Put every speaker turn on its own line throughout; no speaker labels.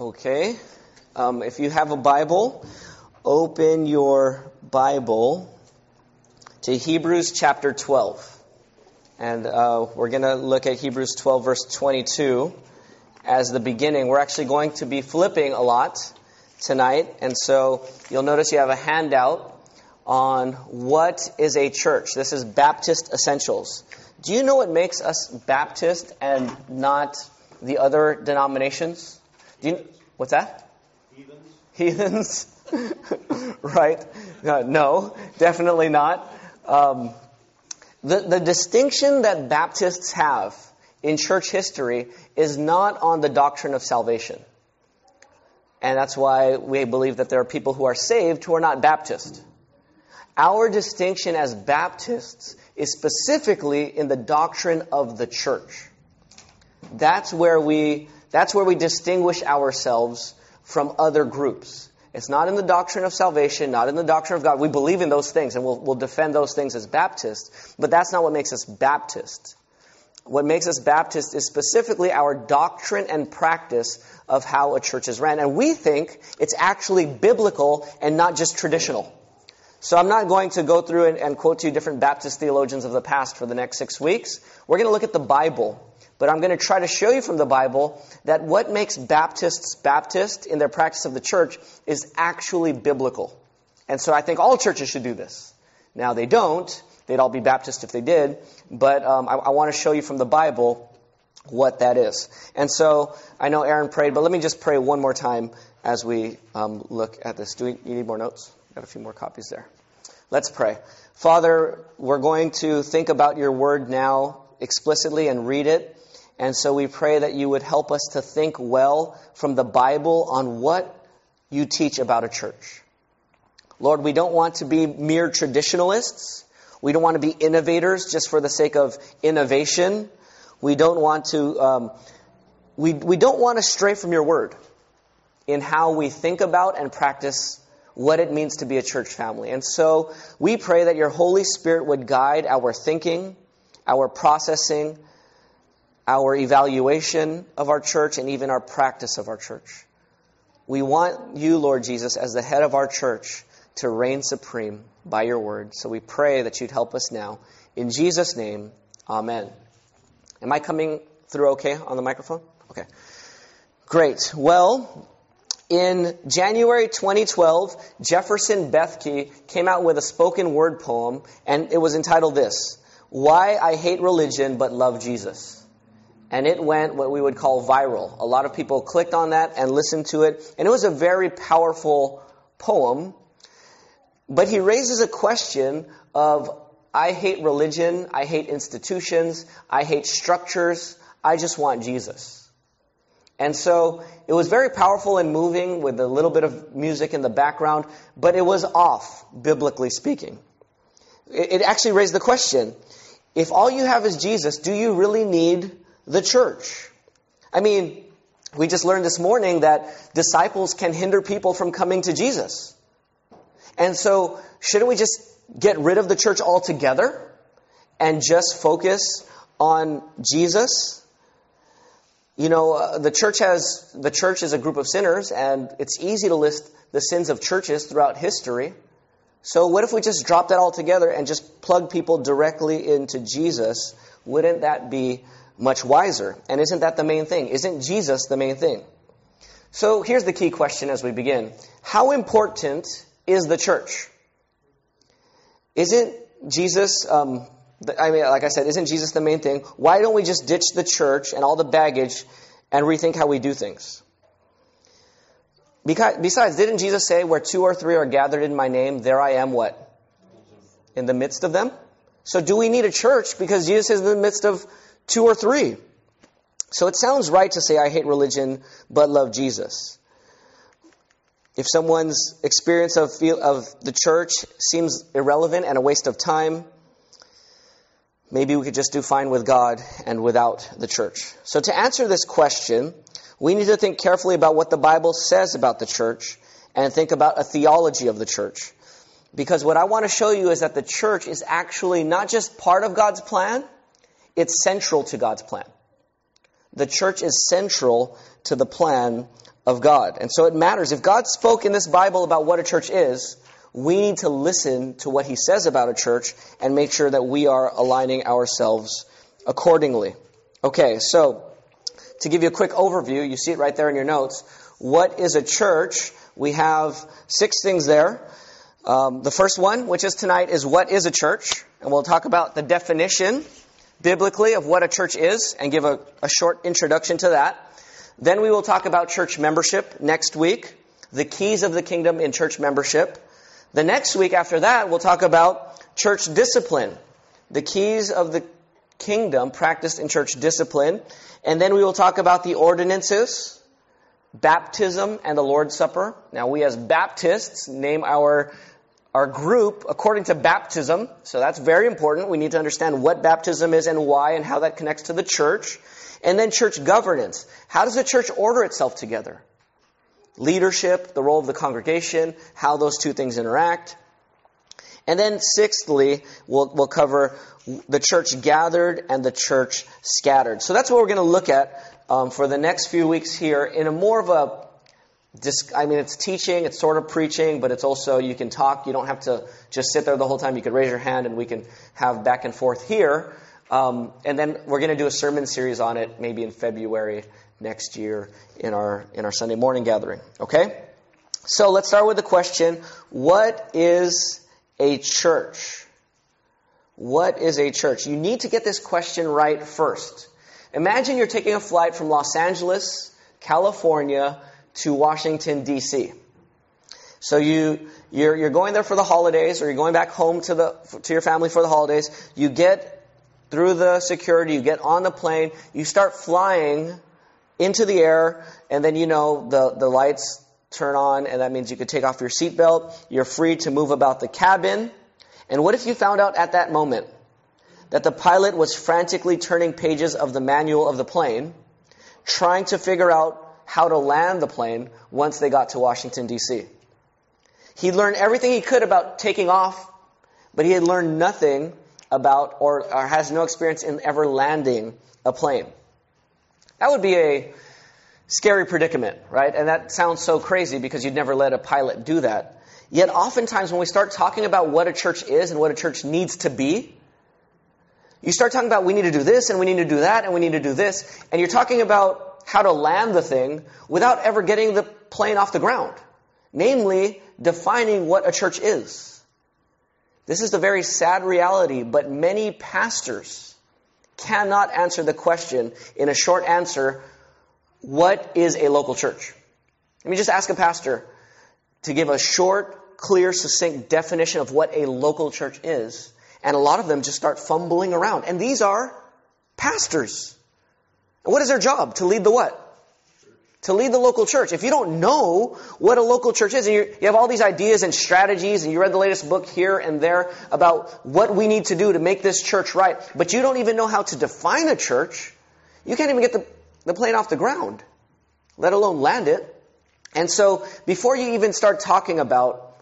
Okay. Um, if you have a Bible, open your Bible to Hebrews chapter 12. And uh, we're going to look at Hebrews 12, verse 22 as the beginning. We're actually going to be flipping a lot tonight. And so you'll notice you have a handout on what is a church. This is Baptist Essentials. Do you know what makes us Baptist and not the other denominations? Do you, what's that? Heathens. Heathens? right? Uh, no, definitely not. Um, the, the distinction that Baptists have in church history is not on the doctrine of salvation. And that's why we believe that there are people who are saved who are not Baptist. Our distinction as Baptists is specifically in the doctrine of the church. That's where we, that's where we distinguish ourselves from other groups. It's not in the doctrine of salvation, not in the doctrine of God. We believe in those things and we'll, we'll defend those things as Baptists, but that's not what makes us Baptist. What makes us Baptist is specifically our doctrine and practice of how a church is ran. And we think it's actually biblical and not just traditional. So I'm not going to go through and, and quote to you different Baptist theologians of the past for the next six weeks. We're going to look at the Bible but I'm going to try to show you from the Bible that what makes Baptists Baptist in their practice of the church is actually biblical. And so I think all churches should do this. Now they don't. They'd all be Baptist if they did. But um, I, I want to show you from the Bible what that is. And so I know Aaron prayed, but let me just pray one more time as we um, look at this. Do we, you need more notes? Got a few more copies there. Let's pray. Father, we're going to think about your word now explicitly and read it. And so we pray that you would help us to think well from the Bible on what you teach about a church. Lord, we don't want to be mere traditionalists. We don't want to be innovators just for the sake of innovation. We don't want to, um, we, we don't want to stray from your word in how we think about and practice what it means to be a church family. And so we pray that your Holy Spirit would guide our thinking, our processing, our evaluation of our church, and even our practice of our church. We want you, Lord Jesus, as the head of our church, to reign supreme by your word. So we pray that you'd help us now. In Jesus' name, amen. Am I coming through okay on the microphone? Okay. Great. Well, in January 2012, Jefferson Bethke came out with a spoken word poem, and it was entitled this Why I Hate Religion But Love Jesus and it went what we would call viral. A lot of people clicked on that and listened to it, and it was a very powerful poem. But he raises a question of I hate religion, I hate institutions, I hate structures, I just want Jesus. And so it was very powerful and moving with a little bit of music in the background, but it was off, biblically speaking. It actually raised the question if all you have is Jesus, do you really need the church. I mean, we just learned this morning that disciples can hinder people from coming to Jesus. And so, shouldn't we just get rid of the church altogether and just focus on Jesus? You know, uh, the church has the church is a group of sinners and it's easy to list the sins of churches throughout history. So what if we just drop that all together and just plug people directly into Jesus? Wouldn't that be much wiser. And isn't that the main thing? Isn't Jesus the main thing? So here's the key question as we begin. How important is the church? Isn't Jesus, um, I mean, like I said, isn't Jesus the main thing? Why don't we just ditch the church and all the baggage and rethink how we do things? Because, besides, didn't Jesus say, where two or three are gathered in my name, there I am what? In the midst of them? So do we need a church because Jesus is in the midst of two or three. So it sounds right to say, I hate religion, but love Jesus. If someone's experience of, of the church seems irrelevant and a waste of time, maybe we could just do fine with God and without the church. So to answer this question, we need to think carefully about what the Bible says about the church and think about a theology of the church. Because what I want to show you is that the church is actually not just part of God's plan, it's central to God's plan. the church is central to the plan of God. And so it matters. If God spoke in this Bible about what a church is, we need to listen to what he says about a church and make sure that we are aligning ourselves accordingly. Okay, so to give you a quick overview, you see it right there in your notes. What is a church? We have six things there. Um, the first one, which is tonight, is what is a church? And we'll talk about the definition biblically of what a church is and give a, a short introduction to that. Then we will talk about church membership next week, the keys of the kingdom in church membership. The next week after that, we'll talk about church discipline, the keys of the kingdom practiced in church discipline. And then we will talk about the ordinances, baptism, and the Lord's Supper. Now, we as Baptists name our our group according to baptism. So that's very important. We need to understand what baptism is and why and how that connects to the church. And then church governance. How does the church order itself together? Leadership, the role of the congregation, how those two things interact. And then sixthly, we'll, we'll cover the church gathered and the church scattered. So that's what we're going to look at um, for the next few weeks here in a more of a I mean, it's teaching, it's sort of preaching, but it's also you can talk. You don't have to just sit there the whole time. You could raise your hand and we can have back and forth here. Um, and then we're going to do a sermon series on it maybe in February next year in our in our Sunday morning gathering. Okay? So let's start with the question, what is a church? What is a church? You need to get this question right first. Imagine you're taking a flight from Los Angeles, California to Washington, D.C. So you, you're, you're going there for the holidays, or you're going back home to, the, to your family for the holidays. You get through the security, you get on the plane, you start flying into the air, and then you know the, the lights turn on, and that means you could take off your seatbelt. You're free to move about the cabin. And what if you found out at that moment that the pilot was frantically turning pages of the manual of the plane, trying to figure out how to land the plane once they got to Washington, D.C. He'd learned everything he could about taking off, but he had learned nothing about or, or has no experience in ever landing a plane. That would be a scary predicament, right? And that sounds so crazy because you'd never let a pilot do that. Yet oftentimes when we start talking about what a church is and what a church needs to be, you start talking about we need to do this and we need to do that and we need to do this, and you're talking about how to land the thing without ever getting the plane off the ground. Namely, defining what a church is. This is a very sad reality, but many pastors cannot answer the question in a short answer, what is a local church? Let me just ask a pastor to give a short, clear, succinct definition of what a local church is. And a lot of them just start fumbling around. And these are pastors. What is their job? To lead the what? To lead the local church. If you don't know what a local church is, and you have all these ideas and strategies, and you read the latest book here and there about what we need to do to make this church right, but you don't even know how to define a church, you can't even get the, the plane off the ground, let alone land it. And so, before you even start talking about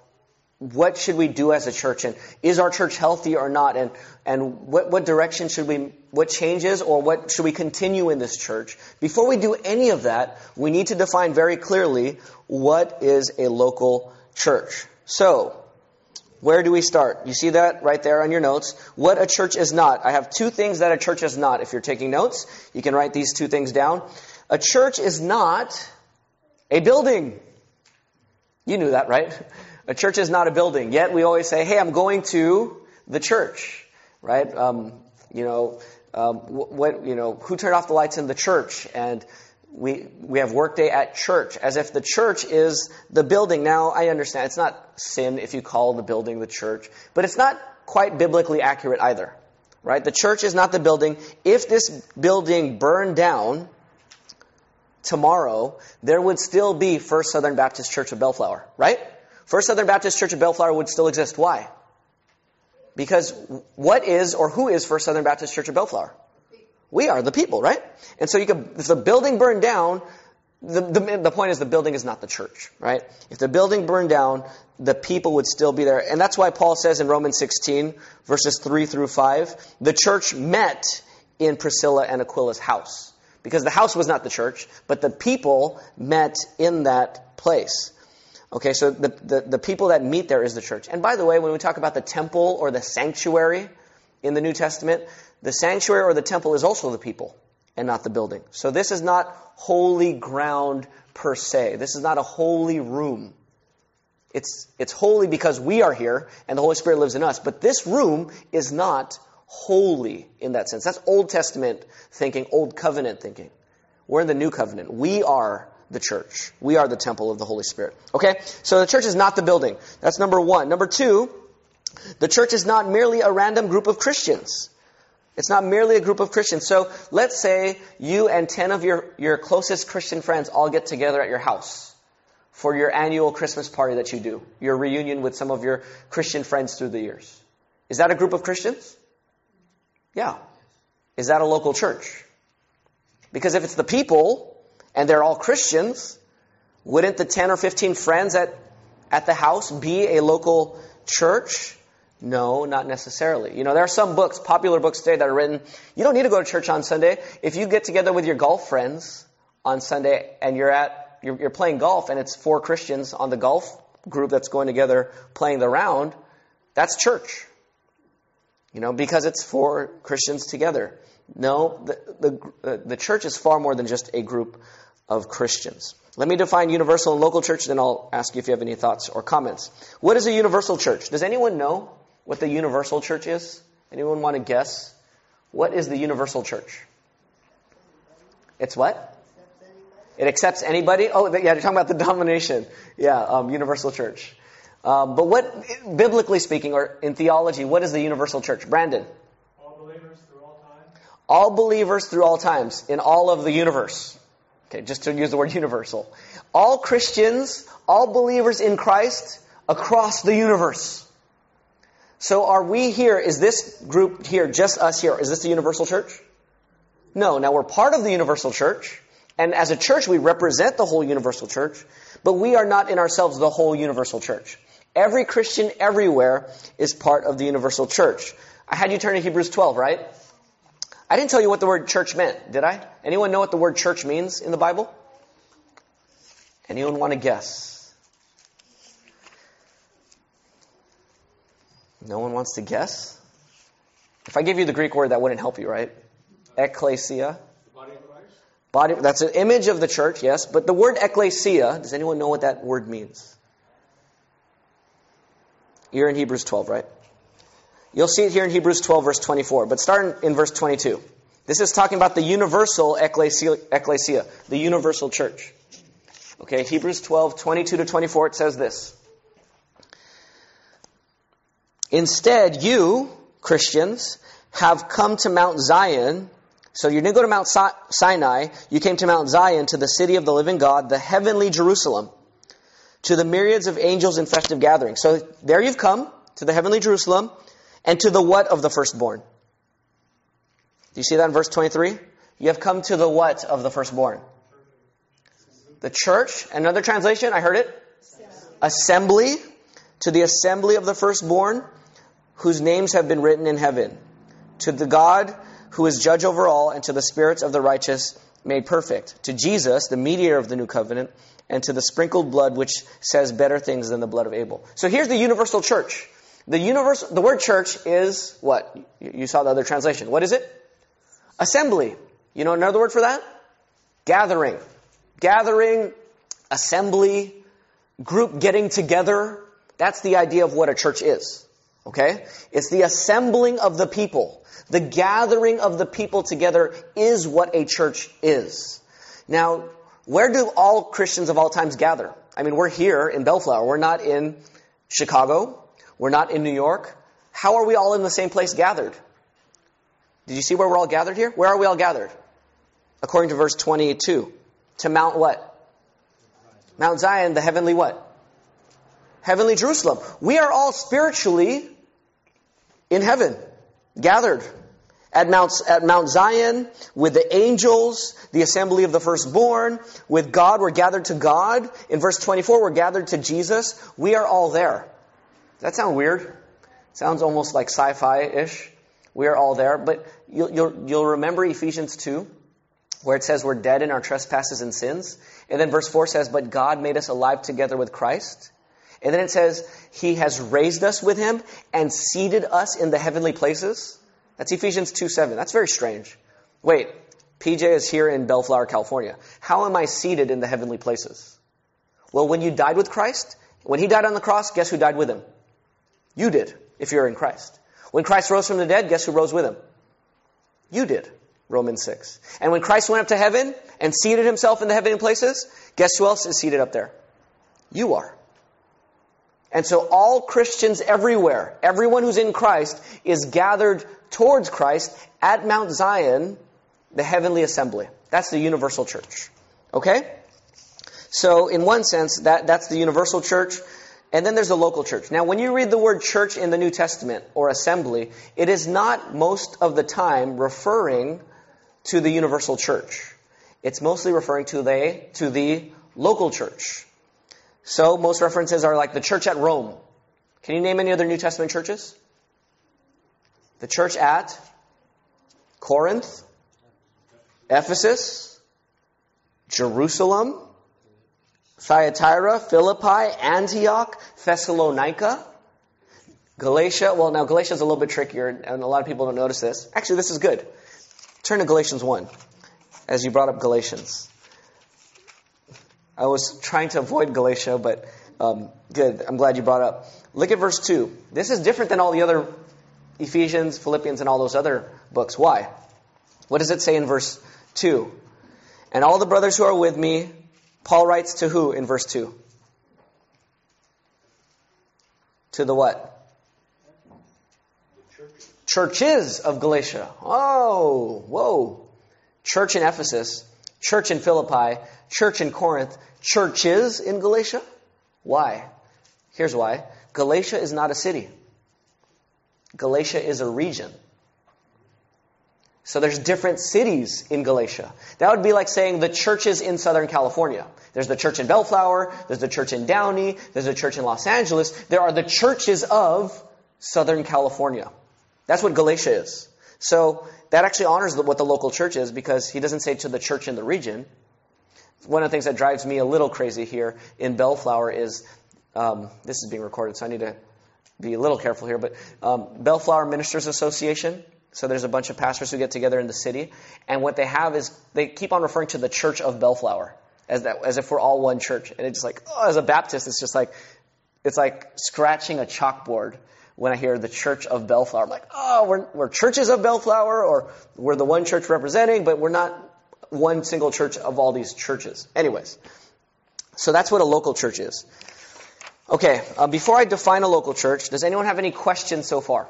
what should we do as a church and is our church healthy or not and and what, what direction should we what changes or what should we continue in this church? Before we do any of that we need to define very clearly what is a local church. So where do we start? You see that right there on your notes. What a church is not. I have two things that a church is not. If you're taking notes you can write these two things down. A church is not a building. You knew that right a church is not a building. Yet we always say, hey, I'm going to the church, right? Um, you know, um, what, you know, who turned off the lights in the church? And we, we have workday at church, as if the church is the building. Now, I understand it's not sin if you call the building the church, but it's not quite biblically accurate either, right? The church is not the building. If this building burned down tomorrow, there would still be First Southern Baptist Church of Bellflower, right? First Southern Baptist Church of Bellflower would still exist. Why? Because what is or who is First Southern Baptist Church of Bellflower? We are the people, right? And so you could, if the building burned down, the, the, the point is the building is not the church, right? If the building burned down, the people would still be there. And that's why Paul says in Romans 16, verses 3 through 5, the church met in Priscilla and Aquila's house because the house was not the church, but the people met in that place. Okay, so the, the, the, people that meet there is the church. And by the way, when we talk about the temple or the sanctuary in the New Testament, the sanctuary or the temple is also the people and not the building. So this is not holy ground per se. This is not a holy room. It's, it's holy because we are here and the Holy Spirit lives in us. But this room is not holy in that sense. That's Old Testament thinking, Old Covenant thinking. We're in the New Covenant. We are the church. We are the temple of the Holy Spirit. Okay? So the church is not the building. That's number one. Number two, the church is not merely a random group of Christians. It's not merely a group of Christians. So let's say you and 10 of your, your closest Christian friends all get together at your house for your annual Christmas party that you do, your reunion with some of your Christian friends through the years. Is that a group of Christians? Yeah. Is that a local church? Because if it's the people and they're all Christians, wouldn't the 10 or 15 friends at, at the house be a local church? No, not necessarily. You know, there are some books, popular books today that are written, you don't need to go to church on Sunday. If you get together with your golf friends on Sunday and you're at, you're, you're playing golf and it's four Christians on the golf group that's going together playing the round, that's church. You know, because it's four Christians together. No, the, the, the church is far more than just a group of Christians. Let me define universal and local church, then I'll ask you if you have any thoughts or comments. What is a universal church? Does anyone know what the universal church is? Anyone want to guess? What is the universal church? It's what? It accepts anybody. Oh, yeah, you're talking about the domination. Yeah, um, universal church. Um, but what, biblically speaking, or in theology, what is the universal church? Brandon.
All believers through all time.
All believers through all times in all of the universe. Okay, just to use the word universal. All Christians, all believers in Christ across the universe. So are we here, is this group here, just us here, is this the universal church? No. Now we're part of the universal church, and as a church we represent the whole universal church, but we are not in ourselves the whole universal church. Every Christian everywhere is part of the universal church. I had you turn to Hebrews 12, right? I didn't tell you what the word church meant, did I? Anyone know what the word church means in the Bible? Anyone want to guess? No one wants to guess? If I give you the Greek word, that wouldn't help you, right? Ecclesia.
Body of Christ.
That's an image of the church, yes. But the word ecclesia, does anyone know what that word means? You're in Hebrews 12, right? You'll see it here in Hebrews 12, verse 24. But start in, verse 22. This is talking about the universal ecclesia, ecclesia, the universal church. Okay, Hebrews 12, 22 to 24, it says this. Instead, you, Christians, have come to Mount Zion. So you didn't go to Mount Sinai, you came to Mount Zion, to the city of the living God, the heavenly Jerusalem, to the myriads of angels in festive gatherings. So there you've come, to the heavenly Jerusalem, and to the what of the firstborn? Do you see that in verse 23? You have come to the what of the firstborn? The church. Another translation, I heard it. Assembly. To the assembly of the firstborn whose names have been written in heaven, to the God who is judge over all, and to the spirits of the righteous made perfect, to Jesus, the mediator of the new covenant, and to the sprinkled blood which says better things than the blood of Abel. So here's the universal church. The universal, the word church is what? You saw the other translation. What is it? Assembly. You know another word for that? Gathering. Gathering, assembly, group getting together. That's the idea of what a church is. Okay? It's the assembling of the people. The gathering of the people together is what a church is. Now, where do all Christians of all times gather? I mean, we're here in Bellflower. We're not in Chicago. We're not in New York. How are we all in the same place gathered? Did you see where we're all gathered here? Where are we all gathered? According to verse 22. To Mount what? Mount Zion, the heavenly what? Heavenly Jerusalem. We are all spiritually in heaven, gathered at Mount, at Mount Zion with the angels, the assembly of the firstborn, with God. We're gathered to God. In verse 24, we're gathered to Jesus. We are all there. Does that sound weird? Sounds almost like sci-fi-ish. We are all there. But you'll, you'll, you'll remember Ephesians 2, where it says we're dead in our trespasses and sins. And then verse 4 says, But God made us alive together with Christ. And then it says, He has raised us with Him and seated us in the heavenly places. That's Ephesians 2 7. That's very strange. Wait, PJ is here in Bellflower, California. How am I seated in the heavenly places? Well, when you died with Christ, when He died on the cross, guess who died with Him? You did, if you're in Christ. When Christ rose from the dead, guess who rose with Him? You did. Romans 6. And when Christ went up to heaven and seated himself in the heavenly places, guess who else is seated up there? You are. And so all Christians everywhere, everyone who's in Christ, is gathered towards Christ at Mount Zion, the heavenly assembly. That's the universal church. Okay? So, in one sense, that, that's the universal church. And then there's the local church. Now, when you read the word church in the New Testament or assembly, it is not most of the time referring to the universal church. It's mostly referring to the, to the local church. So most references are like the church at Rome. Can you name any other New Testament churches? The church at Corinth, Ephesus, Jerusalem, Thyatira, Philippi, Antioch, Thessalonica, Galatia. Well, now Galatia is a little bit trickier, and a lot of people don't notice this. Actually, this is good. Turn to Galatians 1, as you brought up Galatians. I was trying to avoid Galatia, but um, good. I'm glad you brought up. Look at verse 2. This is different than all the other Ephesians, Philippians, and all those other books. Why? What does it say in verse 2? And all the brothers who are with me, Paul writes to who in verse 2? To the what? churches of Galatia. Oh, whoa. Church in Ephesus, church in Philippi, church in Corinth, churches in Galatia. Why? Here's why. Galatia is not a city. Galatia is a region. So there's different cities in Galatia. That would be like saying the churches in Southern California. There's the church in Bellflower, there's the church in Downey, there's a church in Los Angeles. There are the churches of Southern California. That's what Galatia is. So that actually honors what the local church is because he doesn't say to the church in the region. One of the things that drives me a little crazy here in Bellflower is um, this is being recorded, so I need to be a little careful here. But um, Bellflower Ministers Association. So there's a bunch of pastors who get together in the city, and what they have is they keep on referring to the Church of Bellflower as that as if we're all one church. And it's just like, oh, as a Baptist, it's just like it's like scratching a chalkboard when I hear the Church of Bellflower. I'm like, oh, we're, we're churches of Bellflower, or we're the one church representing, but we're not one single church of all these churches. Anyways, so that's what a local church is. Okay, uh, before I define a local church, does anyone have any questions so far?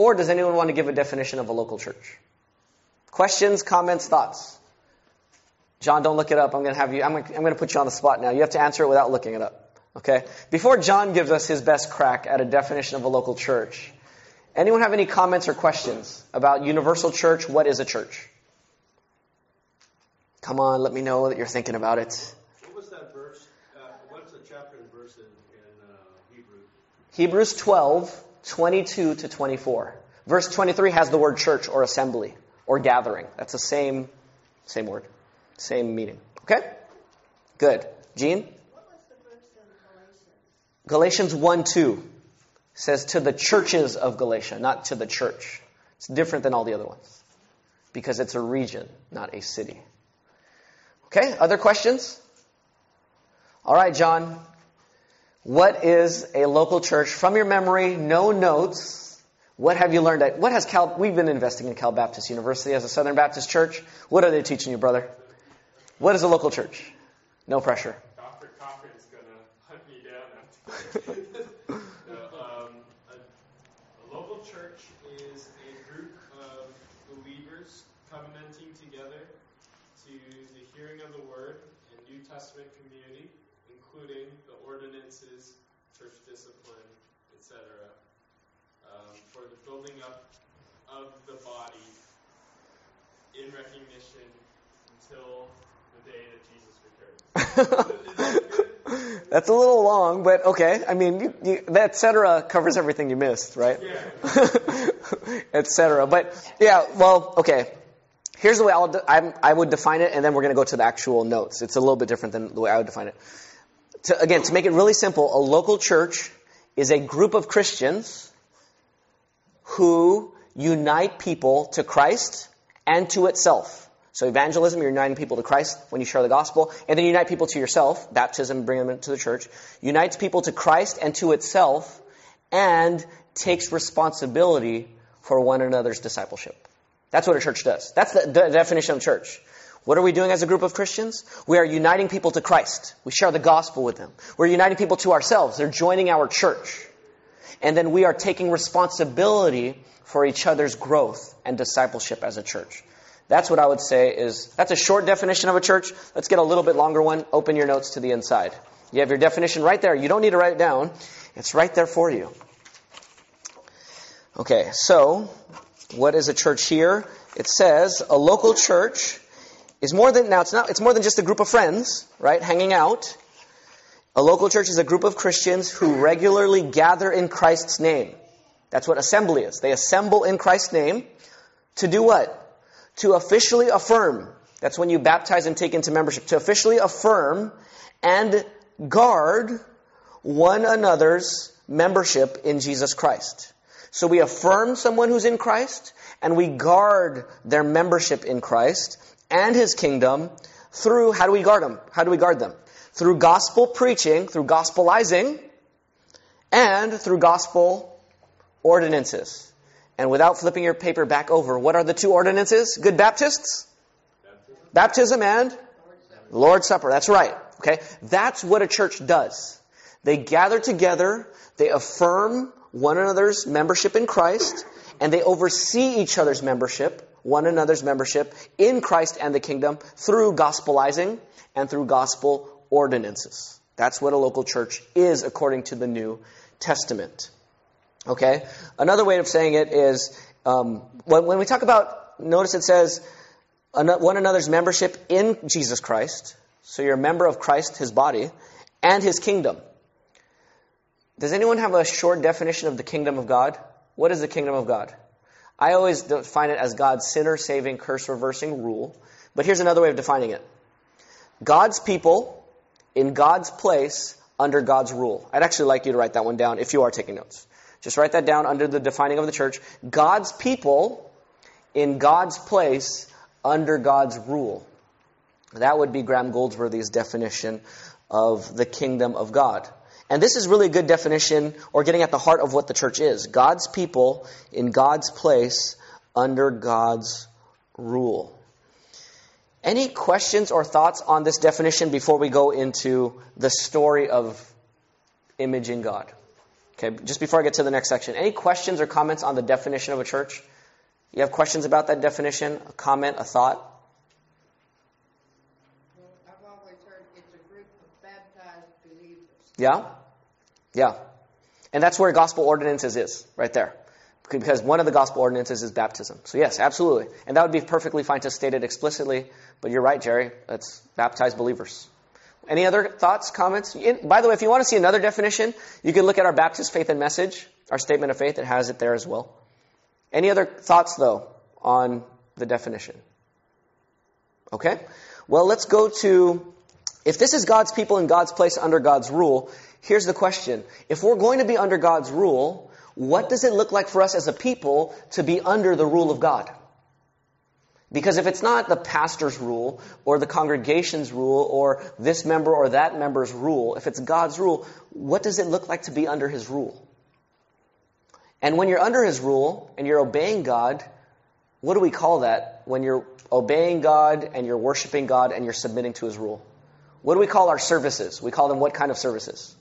Or does anyone want to give a definition of a local church? Questions, comments, thoughts? John, don't look it up. I'm going to have you, I'm going to, I'm going to put you on the spot now. You have to answer it without looking it up. Okay? Before John gives us his best crack at a definition of a local church, anyone have any comments or questions about universal church? What is a church? Come on, let me know that you're thinking about it.
What was that verse? Uh, what's the chapter and verse in, in uh, Hebrews?
Hebrews 12, 22 to 24. Verse 23 has the word church or assembly or gathering. That's the same, same word, same meaning. Okay? Good. Gene? Galatians 1 2 says to the churches of Galatia, not to the church. It's different than all the other ones because it's a region, not a city. Okay, other questions? All right, John. What is a local church? From your memory, no notes. What have you learned at, what has Cal, we've been investing in Cal Baptist University as a Southern Baptist church. What are they teaching you, brother? What is a local church? No pressure. Dr.
Crawford is going to hunt um, a, a local church is a group of believers covenanting together to the hearing of the word in New Testament community, including the ordinances, church discipline, etc., um, for the building up of the body in recognition until the day that Jesus returns.
That's a little long, but okay. I mean, you, you, that etc. covers everything you missed, right?
Yeah.
etc. But yeah, well, okay. Here's the way I'll de- I'm, I would define it, and then we're going to go to the actual notes. It's a little bit different than the way I would define it. To, again, to make it really simple, a local church is a group of Christians who unite people to Christ and to itself. So evangelism, you're uniting people to Christ when you share the gospel, and then you unite people to yourself, baptism, bring them into the church, unites people to Christ and to itself, and takes responsibility for one another's discipleship. That's what a church does. That's the definition of church. What are we doing as a group of Christians? We are uniting people to Christ. We share the gospel with them. We're uniting people to ourselves. They're joining our church. And then we are taking responsibility for each other's growth and discipleship as a church. That's what I would say is, that's a short definition of a church. Let's get a little bit longer one. Open your notes to the inside. You have your definition right there. You don't need to write it down. It's right there for you. Okay, so what is a church here? It says a local church is more than now it's not it's more than just a group of friends, right, hanging out. A local church is a group of Christians who regularly gather in Christ's name. That's what assembly is. They assemble in Christ's name to do what? To officially affirm. That's when you baptize and take into membership. To officially affirm and guard one another's membership in Jesus Christ. So we affirm someone who's in Christ and we guard their membership in Christ and his kingdom through, how do we guard them? How do we guard them? Through gospel preaching, through gospelizing, and through gospel ordinances. And without flipping your paper back over, what are the two ordinances? Good Baptists? Baptism, Baptism and Lord's Supper. That's right. Okay? That's what a church does. They gather together, they affirm one another's membership in Christ, and they oversee each other's membership, one another's membership in Christ and the kingdom through gospelizing and through gospel ordinances. That's what a local church is according to the New Testament. Okay? Another way of saying it is um, when, when we talk about, notice it says one another's membership in Jesus Christ. So you're a member of Christ, his body, and his kingdom. Does anyone have a short definition of the kingdom of God? What is the kingdom of God? I always define it as God's sinner saving, curse reversing rule. But here's another way of defining it God's people in God's place under God's rule. I'd actually like you to write that one down if you are taking notes. Just write that down under the defining of the church. God's people in God's place under God's rule. That would be Graham Goldsworthy's definition of the kingdom of God. And this is really a good definition or getting at the heart of what the church is God's people in God's place under God's rule. Any questions or thoughts on this definition before we go into the story of imaging God? Okay, just before I get to the next section, any questions or comments on the definition of a church? You have questions about that definition? A comment, a thought? Yeah? Yeah. And that's where gospel ordinances is, right there. Because one of the gospel ordinances is baptism. So, yes, absolutely. And that would be perfectly fine to state it explicitly. But you're right, Jerry. It's baptize believers. Any other thoughts, comments? by the way, if you want to see another definition, you can look at our Baptist Faith and Message, our statement of faith. It has it there as well. Any other thoughts, though, on the definition? Okay? Well, let's go to if this is God's people in God's place under God's rule, here's the question. If we're going to be under God's rule, what does it look like for us as a people to be under the rule of God? Because if it's not the pastor's rule or the congregation's rule or this member or that member's rule, if it's God's rule, what does it look like to be under his rule? And when you're under his rule and you're obeying God, what do we call that when you're obeying God and you're worshiping God and you're submitting to his rule? What do we call our services? We call them what kind of services?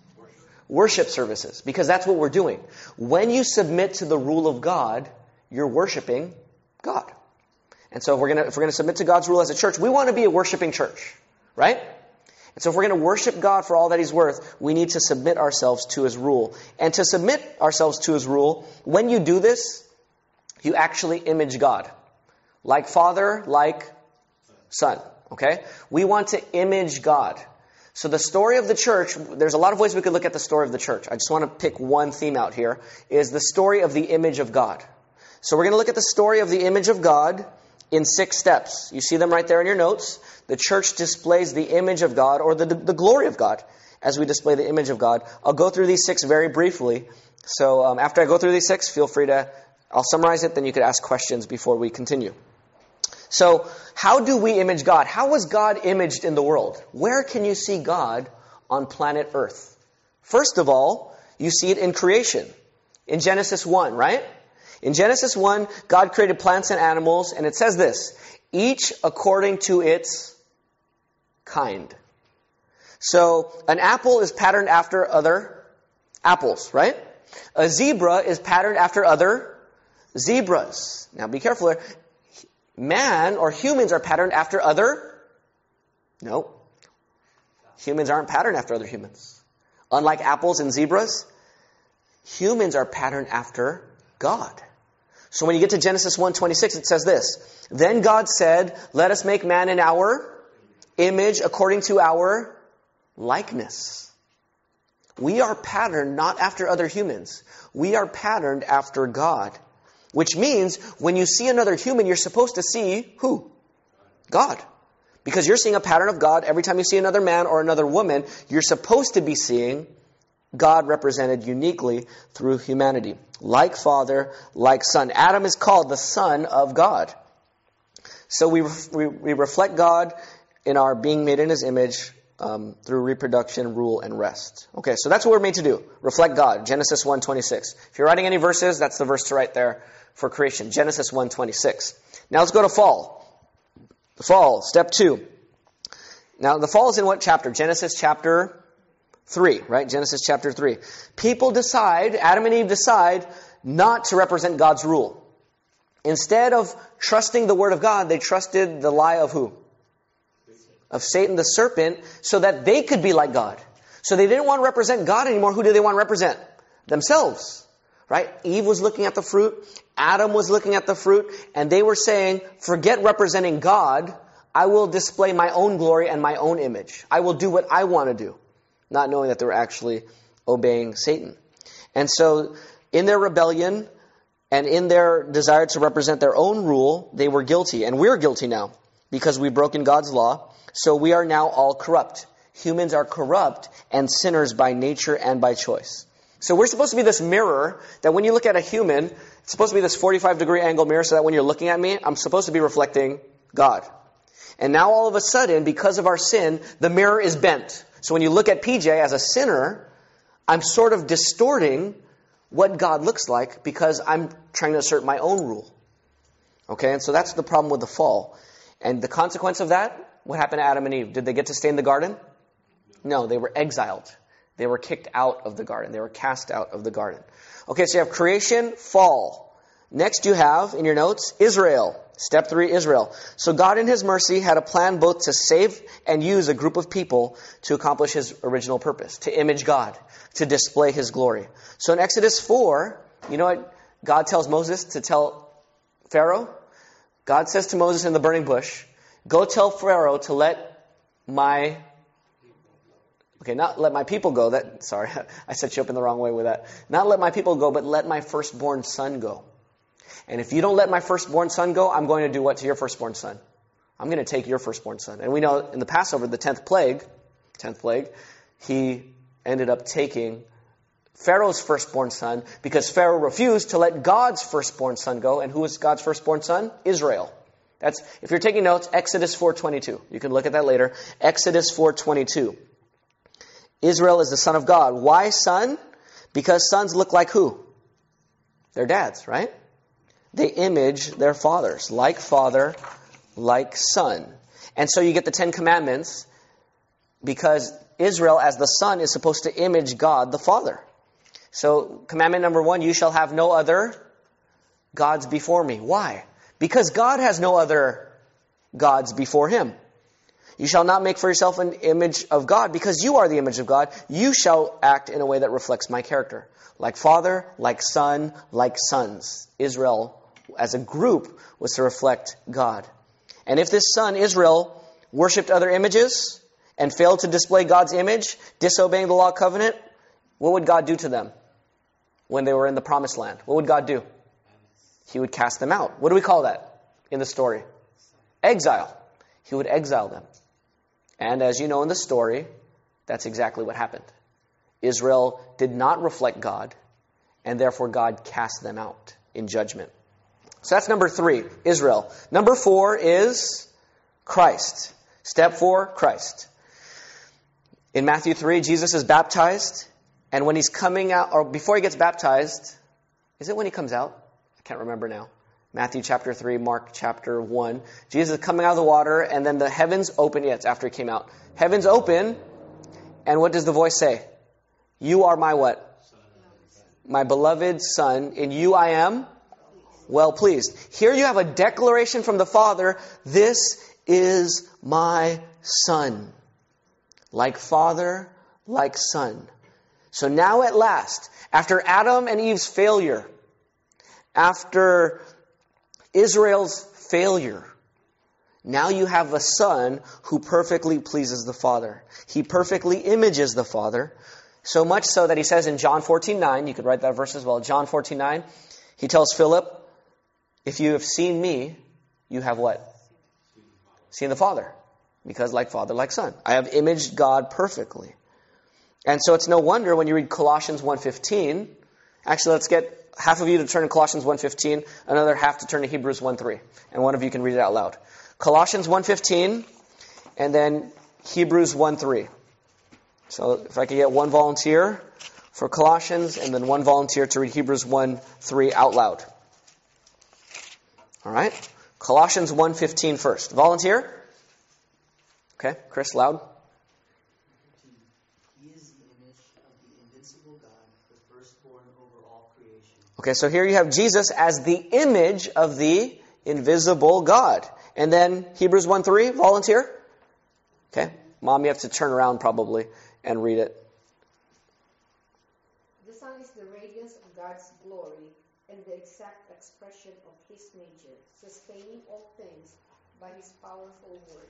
Worship. services, because that's what we're doing. When you submit to the rule of God, you're worshiping God. And so if we're we're gonna submit to God's rule as a church, we want to be a worshiping church, right? And so if we're going to worship God for all that He's worth, we need to submit ourselves to His rule. And to submit ourselves to His rule, when you do this, you actually image God. Like Father, like Son. Okay? We want to image God. So the story of the church, there's a lot of ways we could look at the story of the church. I just want to pick one theme out here, is the story of the image of God. So we're going to look at the story of the image of God in six steps. You see them right there in your notes. The church displays the image of God or the, the glory of God as we display the image of God. I'll go through these six very briefly. So um, after I go through these six, feel free to, I'll summarize it, then you could ask questions before we continue. So, how do we image God? How was God imaged in the world? Where can you see God on planet Earth? First of all, you see it in creation. In Genesis 1, right? In Genesis 1, God created plants and animals, and it says this each according to its kind. So, an apple is patterned after other apples, right? A zebra is patterned after other zebras. Now, be careful there man or humans are patterned after other? No. Humans aren't patterned after other humans. Unlike apples and zebras, humans are patterned after God. So when you get to Genesis 1:26 it says this, then God said, "Let us make man in our image according to our likeness." We are patterned not after other humans. We are patterned after God. Which means when you see another human, you're supposed to see who? God. Because you're seeing a pattern of God every time you see another man or another woman, you're supposed to be seeing God represented uniquely through humanity. Like Father, like Son. Adam is called the Son of God. So we, we, we reflect God in our being made in His image um, through reproduction, rule, and rest. Okay, so that's what we're made to do. Reflect God. Genesis 1.26. If you're writing any verses, that's the verse to write there for creation. Genesis 1.26. Now let's go to fall. The fall, step two. Now the fall is in what chapter? Genesis chapter 3, right? Genesis chapter 3. People decide, Adam and Eve decide, not to represent God's rule. Instead of trusting the word of God, they trusted the lie of who? Of Satan the serpent, so that they could be like God. So they didn't want to represent God anymore. Who do they want to represent? Themselves. Right? Eve was looking at the fruit. Adam was looking at the fruit. And they were saying, forget representing God. I will display my own glory and my own image. I will do what I want to do. Not knowing that they were actually obeying Satan. And so, in their rebellion and in their desire to represent their own rule, they were guilty. And we're guilty now because we've broken God's law. So we are now all corrupt. Humans are corrupt and sinners by nature and by choice. So we're supposed to be this mirror that when you look at a human, it's supposed to be this 45 degree angle mirror so that when you're looking at me, I'm supposed to be reflecting God. And now all of a sudden, because of our sin, the mirror is bent. So when you look at PJ as a sinner, I'm sort of distorting what God looks like because I'm trying to assert my own rule. Okay, and so that's the problem with the fall. And the consequence of that, what happened to Adam and Eve? Did they get to stay in the garden? No, they were exiled. They were kicked out of the garden. They were cast out of the garden. Okay, so you have creation, fall. Next you have, in your notes, Israel. Step three, Israel. So God in His mercy had a plan both to save and use a group of people to accomplish His original purpose, to image God, to display His glory. So in Exodus 4, you know what God tells Moses to tell Pharaoh? God says to Moses in the burning bush, Go tell Pharaoh to let my Okay, not let my people go. That sorry, I set you up in the wrong way with that. Not let my people go, but let my firstborn son go. And if you don't let my firstborn son go, I'm going to do what to your firstborn son? I'm going to take your firstborn son. And we know in the Passover, the tenth plague, tenth plague, he ended up taking Pharaoh's firstborn son because Pharaoh refused to let God's firstborn son go. And who was God's firstborn son? Israel. That's if you're taking notes, Exodus 4:22. You can look at that later. Exodus 4:22. Israel is the son of God. Why son? Because sons look like who? Their dads, right? They image their fathers, like father, like son. And so you get the Ten Commandments because Israel, as the son, is supposed to image God the Father. So, commandment number one you shall have no other gods before me. Why? Because God has no other gods before him. You shall not make for yourself an image of God because you are the image of God. You shall act in a way that reflects my character. Like father, like son, like sons. Israel, as a group, was to reflect God. And if this son, Israel, worshipped other images and failed to display God's image, disobeying the law covenant, what would God do to them when they were in the promised land? What would God do? He would cast them out. What do we call that? in the story? Exile. He would exile them. And as you know in the story, that's exactly what happened. Israel did not reflect God, and therefore God cast them out in judgment. So that's number three, Israel. Number four is Christ. Step four, Christ. In Matthew 3, Jesus is baptized, and when he's coming out, or before he gets baptized, is it when he comes out? I can't remember now. Matthew chapter 3, Mark chapter 1. Jesus is coming out of the water, and then the heavens open. It's after he came out. Heavens open, and what does the voice say? You are my what? My beloved Son. In you I am well pleased. Here you have a declaration from the Father this is my Son. Like Father, like Son. So now at last, after Adam and Eve's failure, after Israel's failure, now you have a son who perfectly pleases the Father. He perfectly images the Father. So much so that he says in John 14 9, you could write that verse as well. John 14 9, he tells Philip, If you have seen me, you have what? Seen the Father. Because like Father, like Son. I have imaged God perfectly. And so it's no wonder when you read Colossians 1.15, actually let's get half of you to turn to Colossians 1.15, another half to turn to Hebrews 1.3. And one of you can read it out loud. Colossians 1.15, and then Hebrews 1.3. So if I could get one volunteer for Colossians, and then one volunteer to read Hebrews 1.3 out loud. All right? Colossians 1.15 first. Volunteer? Okay, Chris, loud. Okay, so here you have Jesus as the image of the invisible God. And then Hebrews 1 3, volunteer? Okay, mom, you have to turn around probably and read it.
The Son is the radiance of God's glory and the exact expression of His nature, sustaining all things by His powerful word.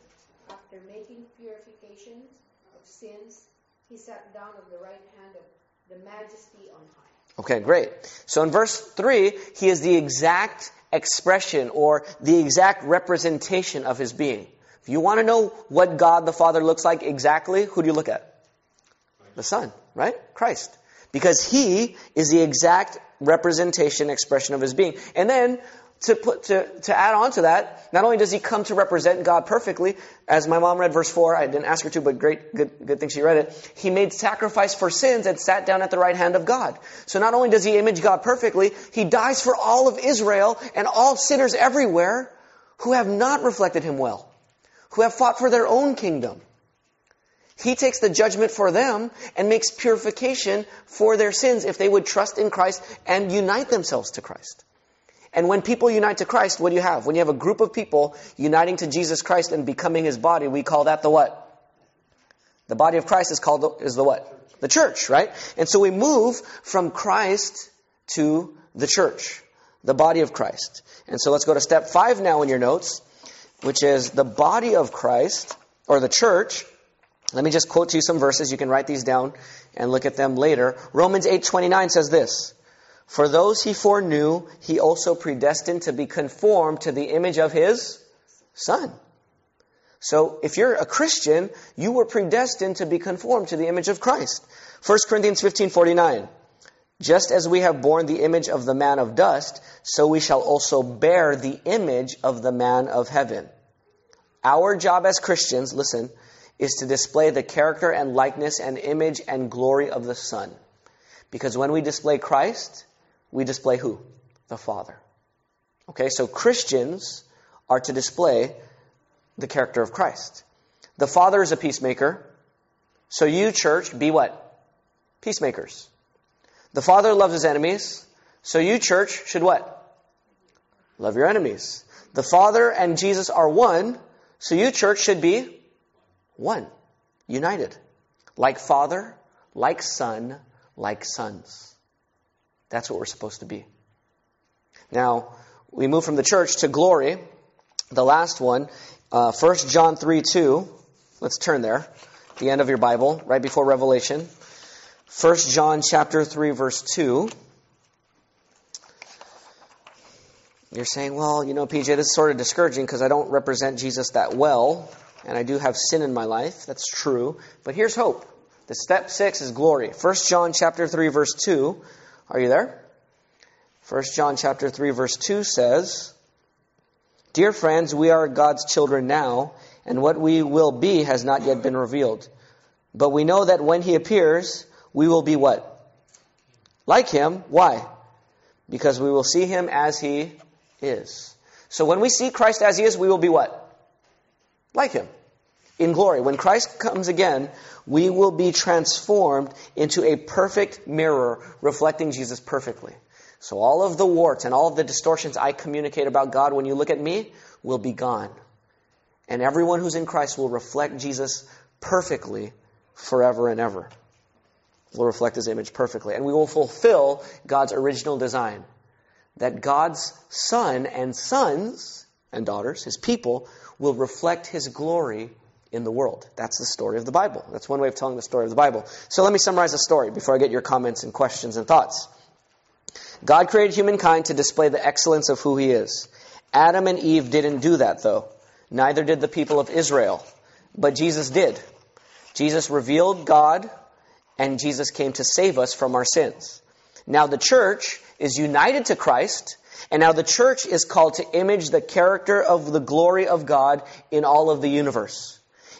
After making purification of sins, He sat down at the right hand of the Majesty on high.
Okay, great. So in verse 3, he is the exact expression or the exact representation of his being. If you want to know what God the Father looks like exactly, who do you look at? The Son, right? Christ. Because he is the exact representation, expression of his being. And then to put to, to add on to that, not only does he come to represent God perfectly, as my mom read verse four, I didn't ask her to, but great good good thing she read it. He made sacrifice for sins and sat down at the right hand of God. So not only does he image God perfectly, he dies for all of Israel and all sinners everywhere who have not reflected him well, who have fought for their own kingdom. He takes the judgment for them and makes purification for their sins if they would trust in Christ and unite themselves to Christ. And when people unite to Christ, what do you have? When you have a group of people uniting to Jesus Christ and becoming his body, we call that the what? The body of Christ is called the, is the what? The church, right? And so we move from Christ to the church, the body of Christ. And so let's go to step five now in your notes, which is the body of Christ, or the church. Let me just quote to you some verses. You can write these down and look at them later. Romans 8:29 says this: for those he foreknew, he also predestined to be conformed to the image of his Son. So if you're a Christian, you were predestined to be conformed to the image of Christ. 1 Corinthians 15:49. Just as we have borne the image of the man of dust, so we shall also bear the image of the man of heaven. Our job as Christians, listen, is to display the character and likeness and image and glory of the Son. Because when we display Christ, we display who? The Father. Okay, so Christians are to display the character of Christ. The Father is a peacemaker. So you, church, be what? Peacemakers. The Father loves his enemies. So you, church, should what? Love your enemies. The Father and Jesus are one. So you, church, should be one. United. Like Father, like Son, like sons. That's what we're supposed to be. Now, we move from the church to glory. The last one, uh, 1 John 3 2. Let's turn there. The end of your Bible, right before Revelation. 1 John chapter 3, verse 2. You're saying, well, you know, PJ, this is sort of discouraging because I don't represent Jesus that well, and I do have sin in my life. That's true. But here's hope. The step six is glory. 1 John chapter 3, verse 2. Are you there? 1 John chapter 3, verse 2 says, Dear friends, we are God's children now, and what we will be has not yet been revealed. But we know that when he appears, we will be what? Like him. Why? Because we will see him as he is. So when we see Christ as he is, we will be what? Like him. In glory. When Christ comes again, we will be transformed into a perfect mirror reflecting Jesus perfectly. So all of the warts and all of the distortions I communicate about God when you look at me will be gone. And everyone who's in Christ will reflect Jesus perfectly forever and ever. Will reflect his image perfectly. And we will fulfill God's original design that God's son and sons and daughters, his people, will reflect his glory in the world. That's the story of the Bible. That's one way of telling the story of the Bible. So let me summarize the story before I get your comments and questions and thoughts. God created humankind to display the excellence of who he is. Adam and Eve didn't do that, though. Neither did the people of Israel. But Jesus did. Jesus revealed God, and Jesus came to save us from our sins. Now the church is united to Christ, and now the church is called to image the character of the glory of God in all of the universe.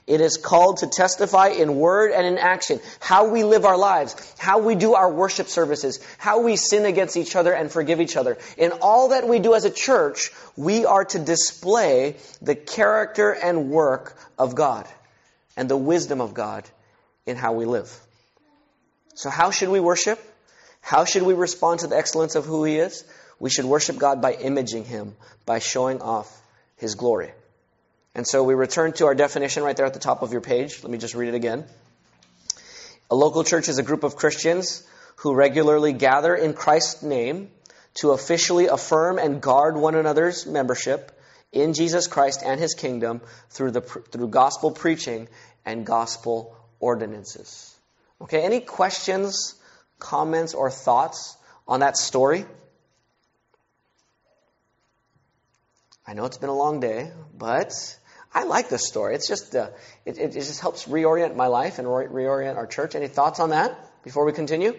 It is called to testify in word and in action how we live our lives, how we do our worship services, how we sin against each other and forgive each other. In all that we do as a church, we are to display the character and work of God and the wisdom of God in how we live. So, how should we worship? How should we respond to the excellence of who He is? We should worship God by imaging Him, by showing off His glory. And so we return to our definition right there at the top of your page. Let me just read it again. A local church is a group of Christians who regularly gather in Christ's name to officially affirm and guard one another's membership in Jesus Christ and his kingdom through the through gospel preaching and gospel ordinances. Okay, any questions, comments or thoughts on that story? I know it's been a long day, but I like this story. It's just, uh, it, it, just helps reorient my life and re- reorient our church. Any thoughts on that before we continue?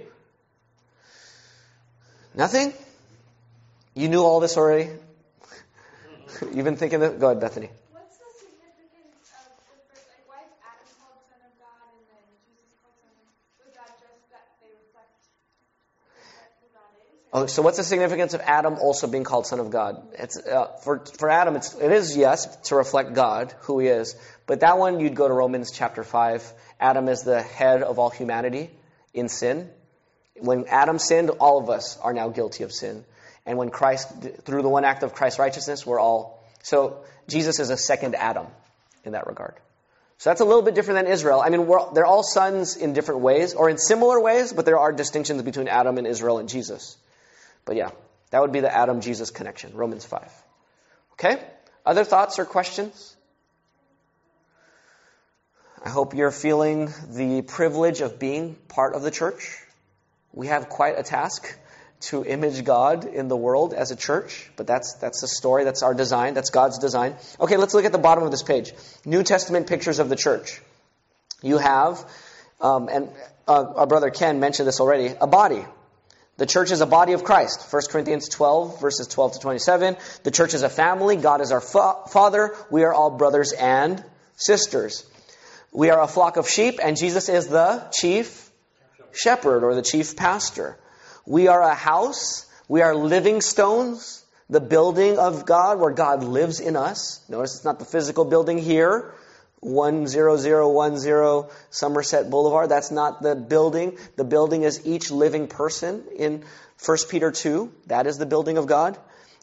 Nothing? You knew all this already? You've been thinking that? Go ahead, Bethany.
What's the significance of the first, like, why is Adam called son of God and then Jesus called son of Was that just that they reflect who God is?
Oh, so what's the significance of Adam also being called son of God? Uh, for for Adam. It's it is yes to reflect God, who he is. But that one you'd go to Romans chapter five. Adam is the head of all humanity in sin. When Adam sinned, all of us are now guilty of sin. And when Christ, through the one act of Christ's righteousness, we're all. So Jesus is a second Adam in that regard. So that's a little bit different than Israel. I mean, they're all sons in different ways, or in similar ways, but there are distinctions between Adam and Israel and Jesus. But yeah, that would be the Adam Jesus connection, Romans 5. Okay? Other thoughts or questions? I hope you're feeling the privilege of being part of the church. We have quite a task to image God in the world as a church, but that's that's the story, that's our design, that's God's design. Okay, let's look at the bottom of this page. New Testament pictures of the church. You have, um, and uh, our brother Ken mentioned this already, a body. The church is a body of Christ. 1 Corinthians 12, verses 12 to 27. The church is a family. God is our fa- father. We are all brothers and sisters. We are a flock of sheep, and Jesus is the chief shepherd or the chief pastor. We are a house. We are living stones, the building of God where God lives in us. Notice it's not the physical building here, 10010 Somerset Boulevard. That's not the building. The building is each living person in 1 Peter 2. That is the building of God.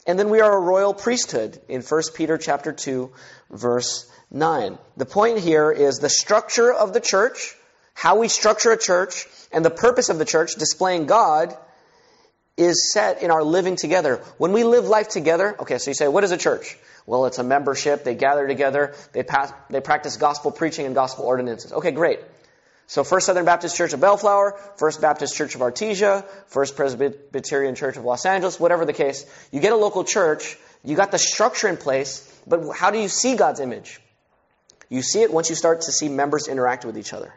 And then we are a royal priesthood in 1 Peter chapter 2 verse 9. The point here is the structure of the church, how we structure a church, and the purpose of the church, displaying God, is set in our living together. When we live life together, okay, so you say, what is a church? Well, it's a membership. They gather together. They, pass, they practice gospel preaching and gospel ordinances. Okay, great. So First Southern Baptist Church of Bellflower, First Baptist Church of Artesia, First Presbyterian Church of Los Angeles, whatever the case. You get a local church, you got the structure in place, but how do you see God's image? You see it once you start to see members interact with each other.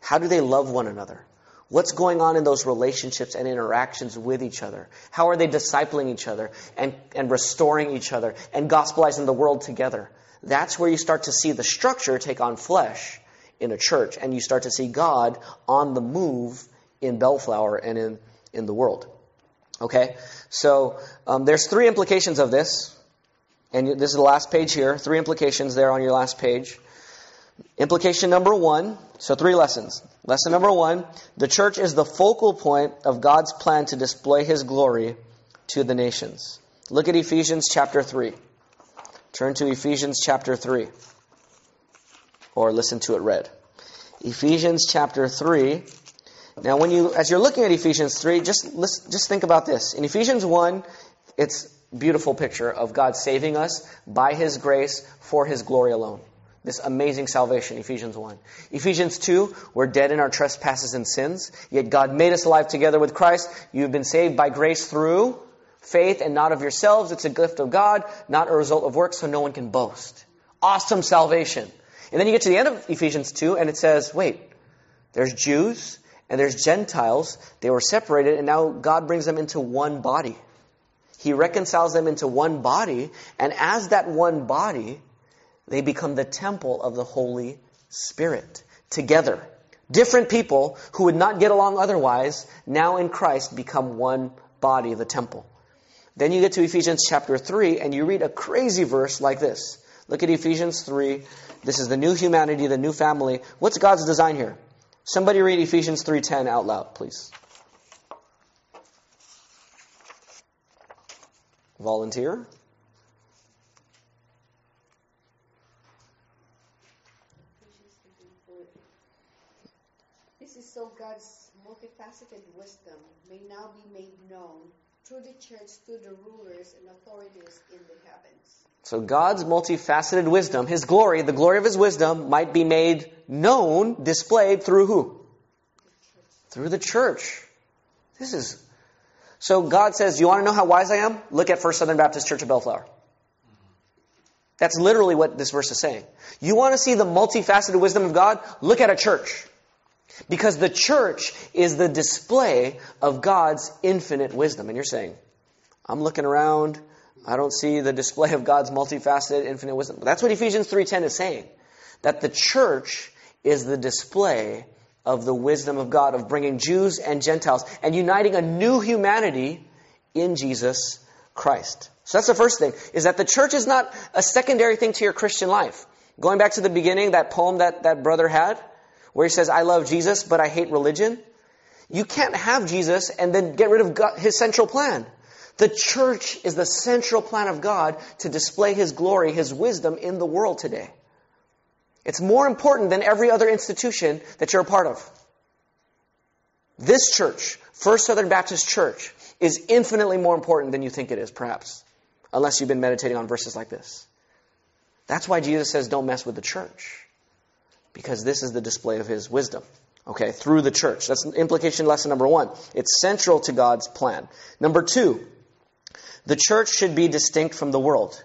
How do they love one another? What's going on in those relationships and interactions with each other? How are they discipling each other and, and restoring each other and gospelizing the world together? That's where you start to see the structure take on flesh in a church, and you start to see God on the move in Bellflower and in, in the world. Okay? So um, there's three implications of this. And this is the last page here. Three implications there on your last page. Implication number one, so three lessons. Lesson number one, the church is the focal point of God's plan to display his glory to the nations. Look at Ephesians chapter 3. Turn to Ephesians chapter 3. Or listen to it read. Ephesians chapter 3. Now, when you, as you're looking at Ephesians 3, just, just think about this. In Ephesians 1, it's beautiful picture of God saving us by His grace for His glory alone. This amazing salvation, Ephesians 1. Ephesians 2, we're dead in our trespasses and sins, yet God made us alive together with Christ. You've been saved by grace through faith and not of yourselves. It's a gift of God, not a result of works, so no one can boast. Awesome salvation. And then you get to the end of Ephesians 2, and it says, wait, there's Jews and there's Gentiles. They were separated, and now God brings them into one body. He reconciles them into one body, and as that one body, they become the temple of the Holy Spirit together. Different people who would not get along otherwise, now in Christ become one body, the temple. Then you get to Ephesians chapter 3 and you read a crazy verse like this. Look at Ephesians 3. This is the new humanity, the new family. What's God's design here? Somebody read Ephesians 3:10 out loud, please. Volunteer?
This is so God's multifaceted wisdom may now be made known through the church to the rulers and authorities in the heavens.
So God's multifaceted wisdom, His glory, the glory of His wisdom, might be made known, displayed through who? Through the church. This is so God says, You want to know how wise I am? Look at First Southern Baptist Church of Bellflower. That's literally what this verse is saying. You want to see the multifaceted wisdom of God? Look at a church. Because the church is the display of God's infinite wisdom. And you're saying, I'm looking around, I don't see the display of God's multifaceted infinite wisdom. That's what Ephesians 3:10 is saying. That the church is the display of the wisdom of God, of bringing Jews and Gentiles and uniting a new humanity in Jesus Christ. So that's the first thing, is that the church is not a secondary thing to your Christian life. Going back to the beginning, that poem that that brother had, where he says, I love Jesus, but I hate religion. You can't have Jesus and then get rid of God, his central plan. The church is the central plan of God to display his glory, his wisdom in the world today. It's more important than every other institution that you're a part of. This church, First Southern Baptist Church, is infinitely more important than you think it is, perhaps, unless you've been meditating on verses like this. That's why Jesus says, don't mess with the church, because this is the display of his wisdom. Okay, through the church. That's implication lesson number one. It's central to God's plan. Number two, the church should be distinct from the world.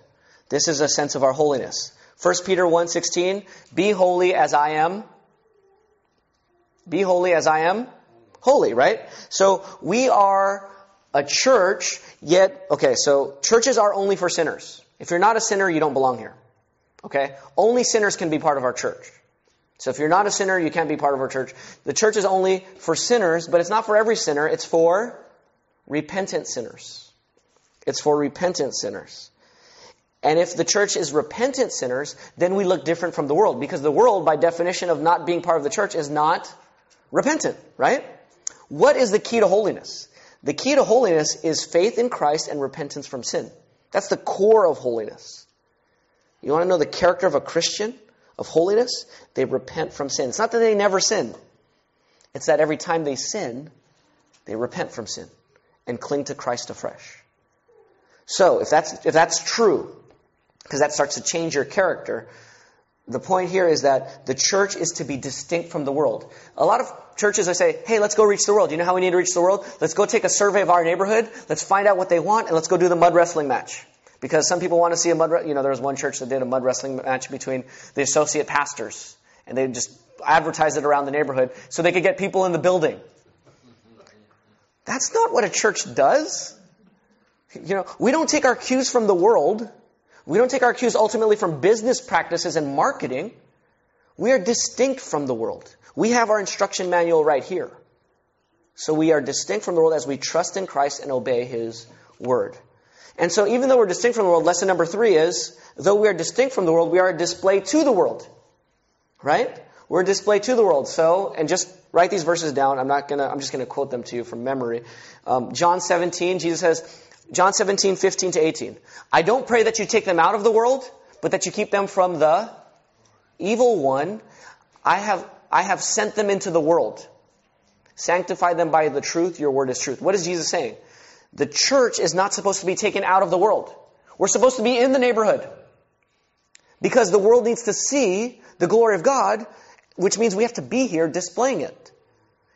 This is a sense of our holiness. 1 Peter 1:16, "Be holy as I am." Be holy as I am holy, right? So we are a church, yet okay, so churches are only for sinners. If you're not a sinner, you don't belong here. Okay? Only sinners can be part of our church. So if you're not a sinner, you can't be part of our church. The church is only for sinners, but it's not for every sinner, it's for repentant sinners. It's for repentant sinners. And if the church is repentant sinners, then we look different from the world because the world, by definition of not being part of the church, is not repentant, right? What is the key to holiness? The key to holiness is faith in Christ and repentance from sin. That's the core of holiness. You want to know the character of a Christian, of holiness? They repent from sin. It's not that they never sin, it's that every time they sin, they repent from sin and cling to Christ afresh. So, if that's, if that's true, because that starts to change your character, The point here is that the church is to be distinct from the world. A lot of churches, I say, hey, let's go reach the world. You know how we need to reach the world? Let's go take a survey of our neighborhood. Let's find out what they want, and let's go do the mud wrestling match. Because some people want to see a mud, you know, there was one church that did a mud wrestling match between the associate pastors, and they just advertised it around the neighborhood so they could get people in the building. That's not what a church does. You know, we don't take our cues from the world. We don't take our cues ultimately from business practices and marketing. We are distinct from the world. We have our instruction manual right here. So we are distinct from the world as we trust in Christ and obey His word. And so even though we're distinct from the world, lesson number three is, though we are distinct from the world, we are a display to the world. Right? We're a display to the world. So, and just write these verses down. I'm not gonna, I'm just gonna quote them to you from memory. Um, John 17, Jesus says, John 17, 15 to 18. I don't pray that you take them out of the world, but that you keep them from the evil one. I have, I have sent them into the world. Sanctify them by the truth. Your word is truth. What is Jesus saying? The church is not supposed to be taken out of the world. We're supposed to be in the neighborhood. Because the world needs to see the glory of God, which means we have to be here displaying it.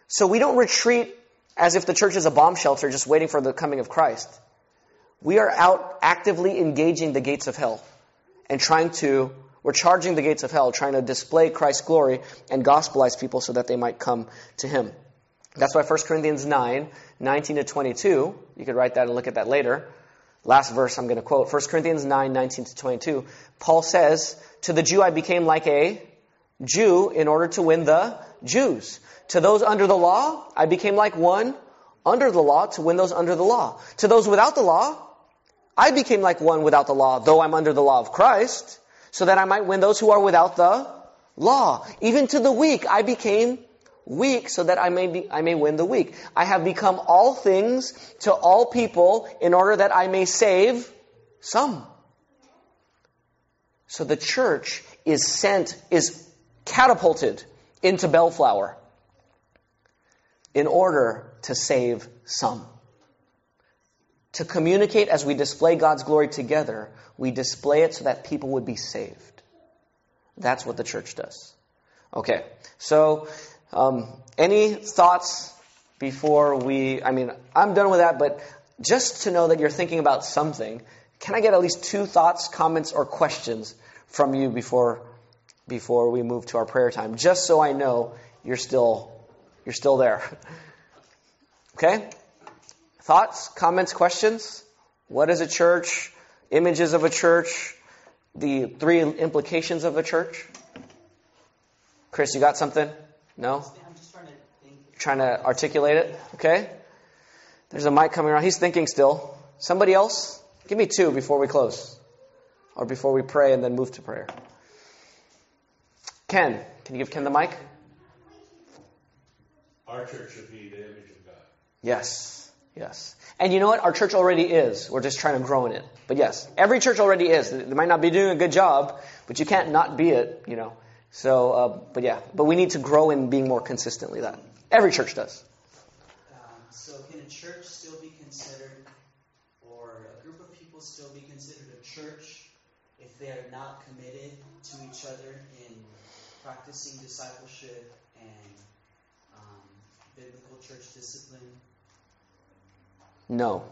So we don't retreat as if the church is a bomb shelter just waiting for the coming of Christ. We are out actively engaging the gates of hell and trying to, we're charging the gates of hell, trying to display Christ's glory and gospelize people so that they might come to Him. That's why 1 Corinthians 9, 19 to 22, you could write that and look at that later. Last verse I'm going to quote. 1 Corinthians 9, 19 to 22. Paul says, To the Jew I became like a Jew in order to win the Jews. To those under the law, I became like one under the law to win those under the law. To those without the law, I became like one without the law, though I'm under the law of Christ, so that I might win those who are without the law. Even to the weak, I became weak so that I may be, I may win the weak. I have become all things to all people in order that I may save some. So the church is sent, is catapulted into Bellflower in order to save some. To communicate as we display God's glory together, we display it so that people would be saved. That's what the church does. Okay, so um, any thoughts before we? I mean, I'm done with that, but just to know that you're thinking about something, can I get at least two thoughts, comments, or questions from you before before we move to our prayer time? Just so I know you're still you're still there. Okay? Thoughts, comments, questions? What is a church? Images of a church? The three implications of a church? Chris, you got something? No?
I'm just trying to think.
Trying to articulate it? Okay? There's a mic coming around. He's thinking still. Somebody else? Give me two before we close. Or before we pray and then move to prayer. Ken, can you give Ken the mic?
Our church should be the image of God.
Yes. Yes. And you know what? Our church already is. We're just trying to grow in it. But yes, every church already is. They might not be doing a good job, but you can't not be it, you know. So, uh, but yeah, but we need to grow in being more consistently that. Every church does.
Um, so, can a church still be considered, or a group of people still be considered a church if they are not committed to each other in practicing discipleship and um, biblical church discipline?
No.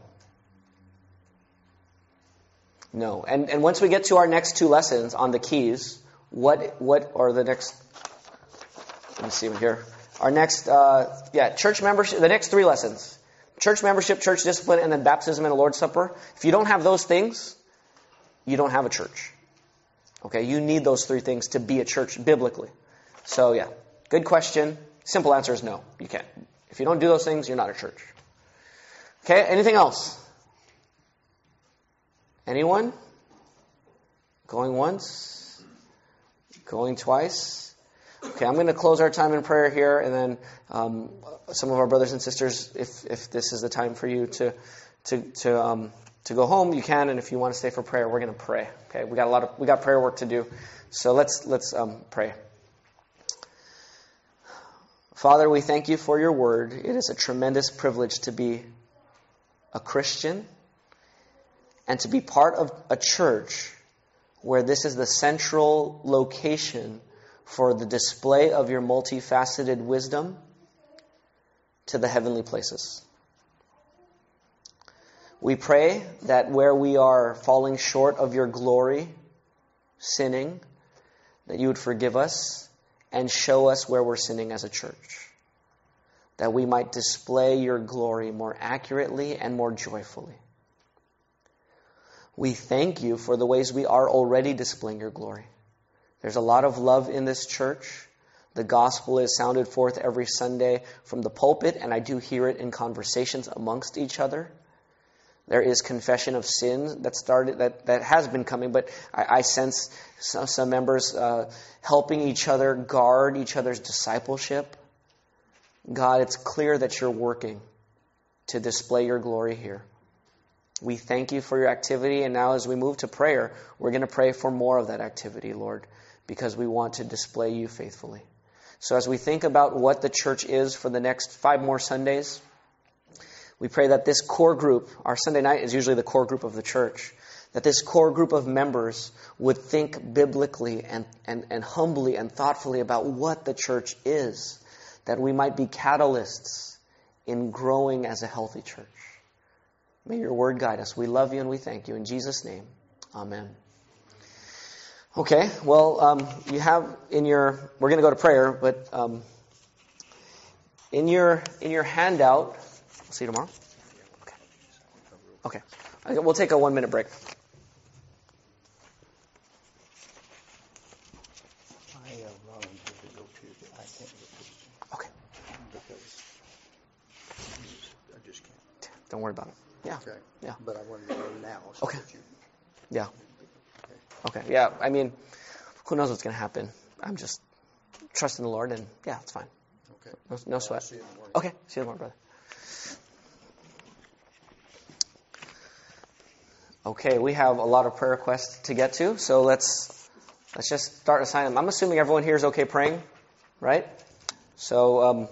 No. And, and once we get to our next two lessons on the keys, what, what are the next, let me see here. Our next, uh, yeah, church membership, the next three lessons. Church membership, church discipline, and then baptism and the Lord's Supper. If you don't have those things, you don't have a church. Okay, you need those three things to be a church biblically. So yeah, good question. Simple answer is no, you can't. If you don't do those things, you're not a church. Okay, anything else? Anyone? Going once? Going twice? Okay, I'm going to close our time in prayer here, and then um, some of our brothers and sisters, if if this is the time for you to to to um, to go home, you can, and if you want to stay for prayer, we're going to pray. Okay, we got a lot of we got prayer work to do, so let's let's um, pray. Father, we thank you for your word. It is a tremendous privilege to be a Christian and to be part of a church where this is the central location for the display of your multifaceted wisdom to the heavenly places. We pray that where we are falling short of your glory, sinning, that you would forgive us and show us where we're sinning as a church. That we might display your glory more accurately and more joyfully. We thank you for the ways we are already displaying your glory. There's a lot of love in this church. The gospel is sounded forth every Sunday from the pulpit, and I do hear it in conversations amongst each other. There is confession of sin that started that, that has been coming, but I, I sense some, some members uh, helping each other guard each other's discipleship. God, it's clear that you're working to display your glory here. We thank you for your activity, and now as we move to prayer, we're going to pray for more of that activity, Lord, because we want to display you faithfully. So as we think about what the church is for the next five more Sundays, we pray that this core group, our Sunday night is usually the core group of the church, that this core group of members would think biblically and, and, and humbly and thoughtfully about what the church is, that we might be catalysts in growing as a healthy church. May your word guide us. We love you and we thank you. In Jesus' name, amen. Okay, well, um, you have in your, we're going to go to prayer, but um, in your in your handout, We'll see you tomorrow? Okay. Okay. We'll take a one minute break.
I uh, volunteered to go to, but I can't go to
Okay.
because I just can't.
Don't worry about it. Yeah.
Okay.
Yeah.
But I wanted to go now. so
Okay.
that you-
Yeah. Okay. Yeah. I mean, who knows what's going to happen? I'm just trusting the Lord, and yeah, it's fine.
Okay.
No, no sweat.
see you in the.
Okay. See you tomorrow, brother. Okay, we have a lot of prayer requests to get to, so let's let's just start assigning them. I'm assuming everyone here is okay praying, right? So um,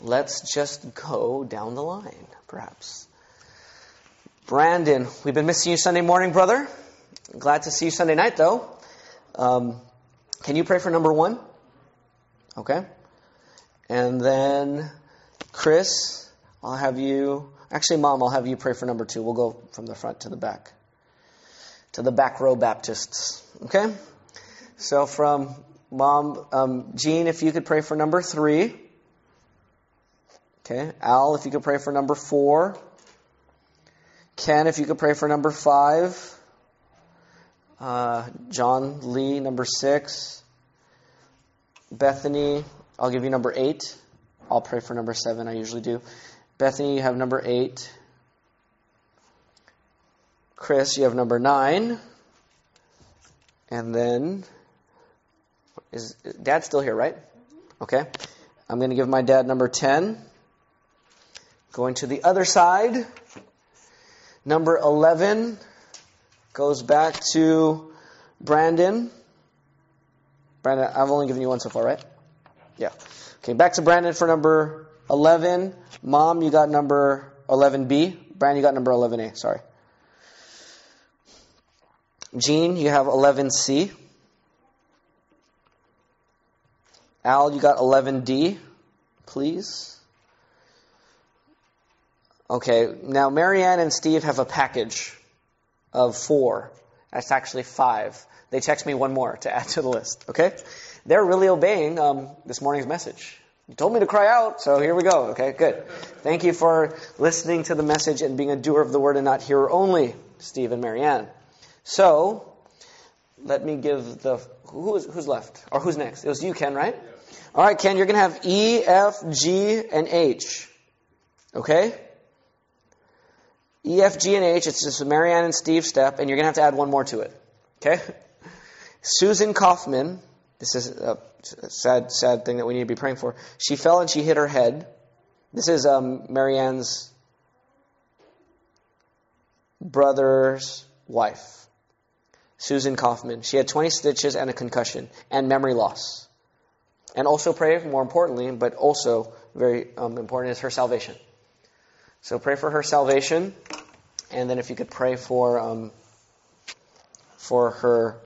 let's just go down the line, perhaps. Brandon, we've been missing you Sunday morning, brother. Glad to see you Sunday night, though. Um, can you pray for number one? Okay. And then, Chris, I'll have you. Actually, Mom, I'll have you pray for number two. We'll go from the front to the back. To the back row Baptists. Okay? So, from Mom, um, Jean, if you could pray for number three. Okay. Al, if you could pray for number four. Ken, if you could pray for number five. Uh, John Lee, number six. Bethany, I'll give you number eight. I'll pray for number seven, I usually do. Bethany, you have number eight. Chris, you have number nine. And then, is dad still here, right? Okay. I'm going to give my dad number 10. Going to the other side. Number 11 goes back to Brandon. Brandon, I've only given you one so far, right? Yeah. Okay, back to Brandon for number 11. Mom, you got number 11B. Brandon, you got number 11A. Sorry. Jean, you have 11C. Al, you got 11D, please. Okay, now Marianne and Steve have a package of four. That's actually five. They text me one more to add to the list, okay? They're really obeying um, this morning's message. You told me to cry out, so here we go, okay? Good. Thank you for listening to the message and being a doer of the word and not hearer only, Steve and Marianne. So, let me give the. Who is, who's left? Or who's next? It was you, Ken, right? All right, Ken, you're going to have E, F, G, and H. Okay? E, F, G, and H. It's just Marianne and Steve step, and you're going to have to add one more to it. Okay? Susan Kaufman. This is a sad, sad thing that we need to be praying for. She fell and she hit her head. This is um, Marianne's brother's wife. Susan Kaufman. She had 20 stitches and a concussion and memory loss. And also pray, more importantly, but also very um, important, is her salvation. So pray for her salvation, and then if you could pray for um, for her